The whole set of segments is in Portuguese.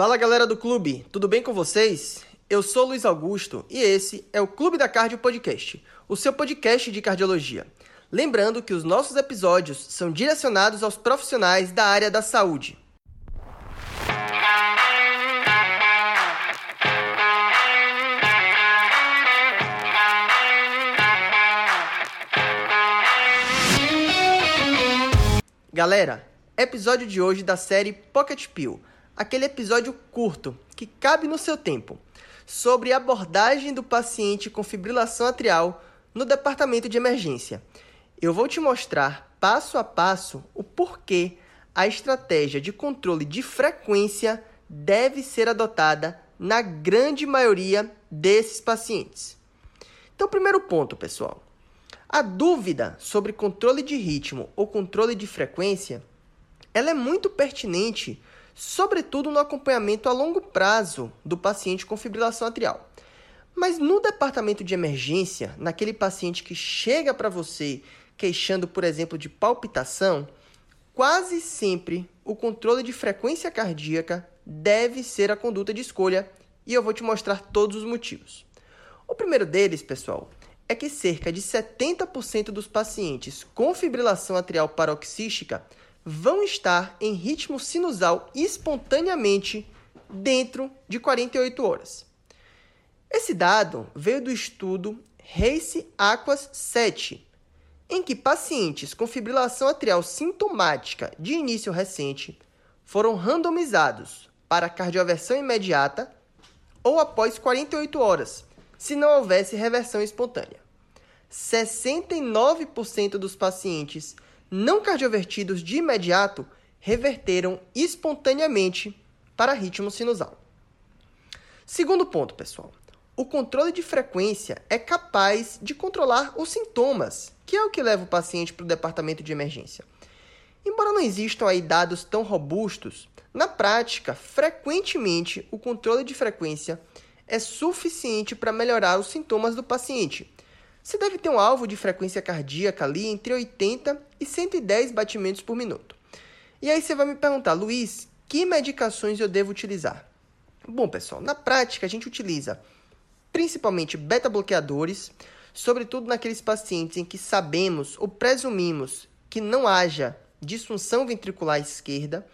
Fala galera do clube, tudo bem com vocês? Eu sou Luiz Augusto e esse é o Clube da Cardio Podcast, o seu podcast de cardiologia. Lembrando que os nossos episódios são direcionados aos profissionais da área da saúde. Galera, episódio de hoje da série Pocket Pill, aquele episódio curto que cabe no seu tempo, sobre abordagem do paciente com fibrilação atrial no departamento de emergência. Eu vou te mostrar passo a passo o porquê a estratégia de controle de frequência deve ser adotada na grande maioria desses pacientes. Então, primeiro ponto, pessoal. A dúvida sobre controle de ritmo ou controle de frequência, ela é muito pertinente, sobretudo no acompanhamento a longo prazo do paciente com fibrilação atrial. Mas no departamento de emergência, naquele paciente que chega para você queixando, por exemplo, de palpitação, quase sempre o controle de frequência cardíaca deve ser a conduta de escolha, e eu vou te mostrar todos os motivos. O primeiro deles, pessoal, é que cerca de 70% dos pacientes com fibrilação atrial paroxística vão estar em ritmo sinusal espontaneamente dentro de 48 horas. Esse dado veio do estudo RACE Aquas 7, em que pacientes com fibrilação atrial sintomática de início recente foram randomizados para cardioversão imediata ou após 48 horas se não houvesse reversão espontânea. 69% dos pacientes não cardiovertidos de imediato reverteram espontaneamente para ritmo sinusal. Segundo ponto, pessoal. O controle de frequência é capaz de controlar os sintomas, que é o que leva o paciente para o departamento de emergência. Embora não existam aí dados tão robustos, na prática, frequentemente o controle de frequência é suficiente para melhorar os sintomas do paciente. Você deve ter um alvo de frequência cardíaca ali entre 80 e 110 batimentos por minuto. E aí você vai me perguntar, Luiz, que medicações eu devo utilizar? Bom, pessoal, na prática a gente utiliza principalmente beta-bloqueadores, sobretudo naqueles pacientes em que sabemos ou presumimos que não haja disfunção ventricular esquerda,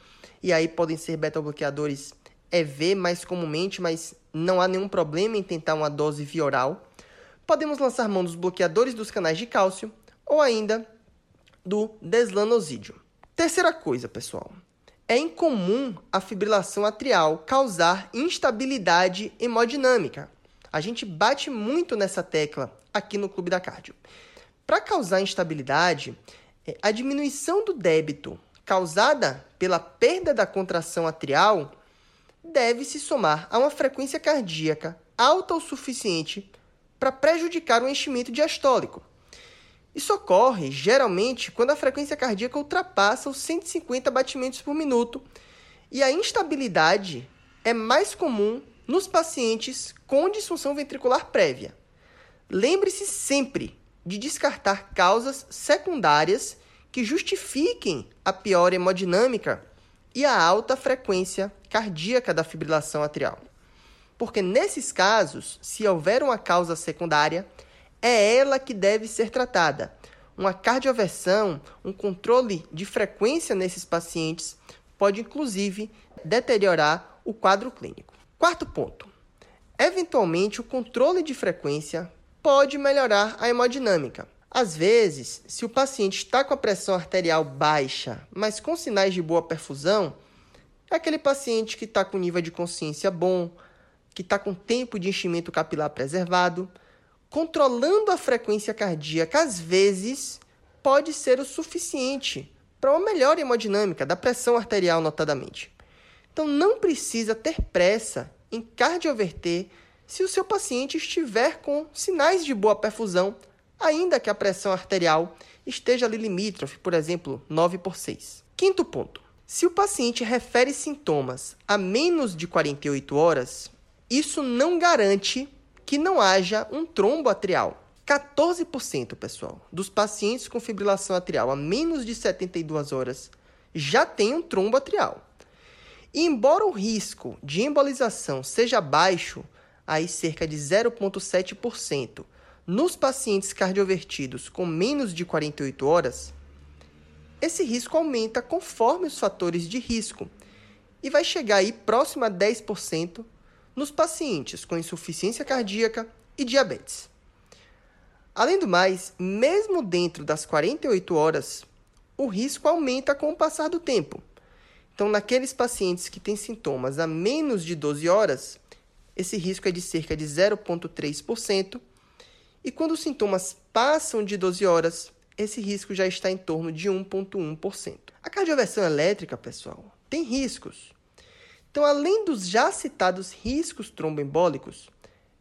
e aí podem ser beta-bloqueadores EV mais comumente, mas não há nenhum problema em tentar uma dose via oral. Podemos lançar mão dos bloqueadores dos canais de cálcio ou ainda do deslanosídeo. Terceira coisa, pessoal. É incomum a fibrilação atrial causar instabilidade hemodinâmica. A gente bate muito nessa tecla aqui no Clube da Cardio. Para causar instabilidade, é, a diminuição do débito causada pela perda da contração atrial deve se somar a uma frequência cardíaca alta o suficiente para prejudicar o enchimento diastólico. Isso ocorre geralmente quando a frequência cardíaca ultrapassa os 150 batimentos por minuto e a instabilidade é mais comum nos pacientes com disfunção ventricular prévia. Lembre-se sempre de descartar causas secundárias que justifiquem a pior hemodinâmica e a alta frequência cardíaca da fibrilação atrial. Porque nesses casos, se houver uma causa secundária, é ela que deve ser tratada. Uma cardioversão, um controle de frequência nesses pacientes pode inclusive deteriorar o quadro clínico. Quarto ponto. Eventualmente, o controle de frequência pode melhorar a hemodinâmica. Às vezes, se o paciente está com a pressão arterial baixa, mas com sinais de boa perfusão, é aquele paciente que está com nível de consciência bom, que está com tempo de enchimento capilar preservado. Controlando a frequência cardíaca, às vezes, pode ser o suficiente para uma melhor hemodinâmica da pressão arterial, notadamente. Então, não precisa ter pressa em cardioverter se o seu paciente estiver com sinais de boa perfusão ainda que a pressão arterial esteja ali limítrofe, por exemplo, 9 por 6. Quinto ponto. Se o paciente refere sintomas a menos de 48 horas, isso não garante que não haja um trombo atrial. 14%, pessoal, dos pacientes com fibrilação atrial a menos de 72 horas já tem um trombo atrial. E embora o risco de embolização seja baixo, aí cerca de 0,7%, nos pacientes cardiovertidos com menos de 48 horas, esse risco aumenta conforme os fatores de risco e vai chegar aí próximo a 10% nos pacientes com insuficiência cardíaca e diabetes. Além do mais, mesmo dentro das 48 horas, o risco aumenta com o passar do tempo. Então, naqueles pacientes que têm sintomas há menos de 12 horas, esse risco é de cerca de 0,3%, e quando os sintomas passam de 12 horas, esse risco já está em torno de 1,1%. A cardioversão elétrica, pessoal, tem riscos. Então, além dos já citados riscos tromboembólicos,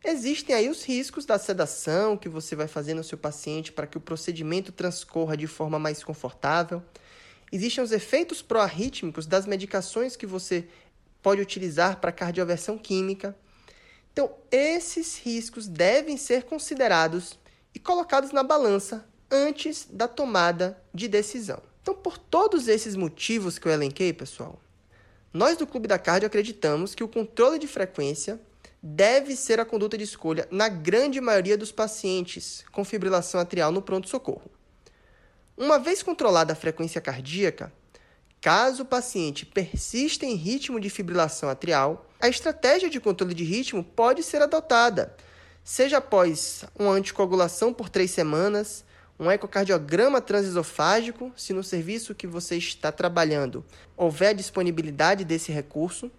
existem aí os riscos da sedação que você vai fazer no seu paciente para que o procedimento transcorra de forma mais confortável. Existem os efeitos proarrítmicos das medicações que você pode utilizar para cardioversão química. Então, esses riscos devem ser considerados e colocados na balança antes da tomada de decisão. Então, por todos esses motivos que eu elenquei, pessoal, nós do Clube da Cardio acreditamos que o controle de frequência deve ser a conduta de escolha na grande maioria dos pacientes com fibrilação atrial no pronto-socorro. Uma vez controlada a frequência cardíaca, caso o paciente persista em ritmo de fibrilação atrial, a estratégia de controle de ritmo pode ser adotada, seja após uma anticoagulação por três semanas, um ecocardiograma transesofágico, se no serviço que você está trabalhando houver disponibilidade desse recurso,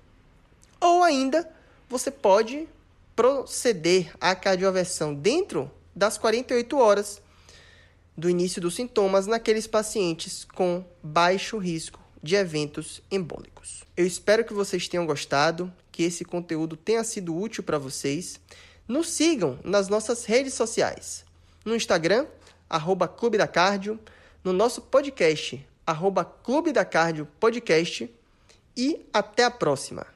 ou ainda você pode proceder à cardioversão dentro das 48 horas do início dos sintomas naqueles pacientes com baixo risco de eventos embólicos. Eu espero que vocês tenham gostado, que esse conteúdo tenha sido útil para vocês. Nos sigam nas nossas redes sociais. No Instagram, arroba Clube da Cardio, no nosso podcast, arroba Clube da Cardio Podcast, e até a próxima!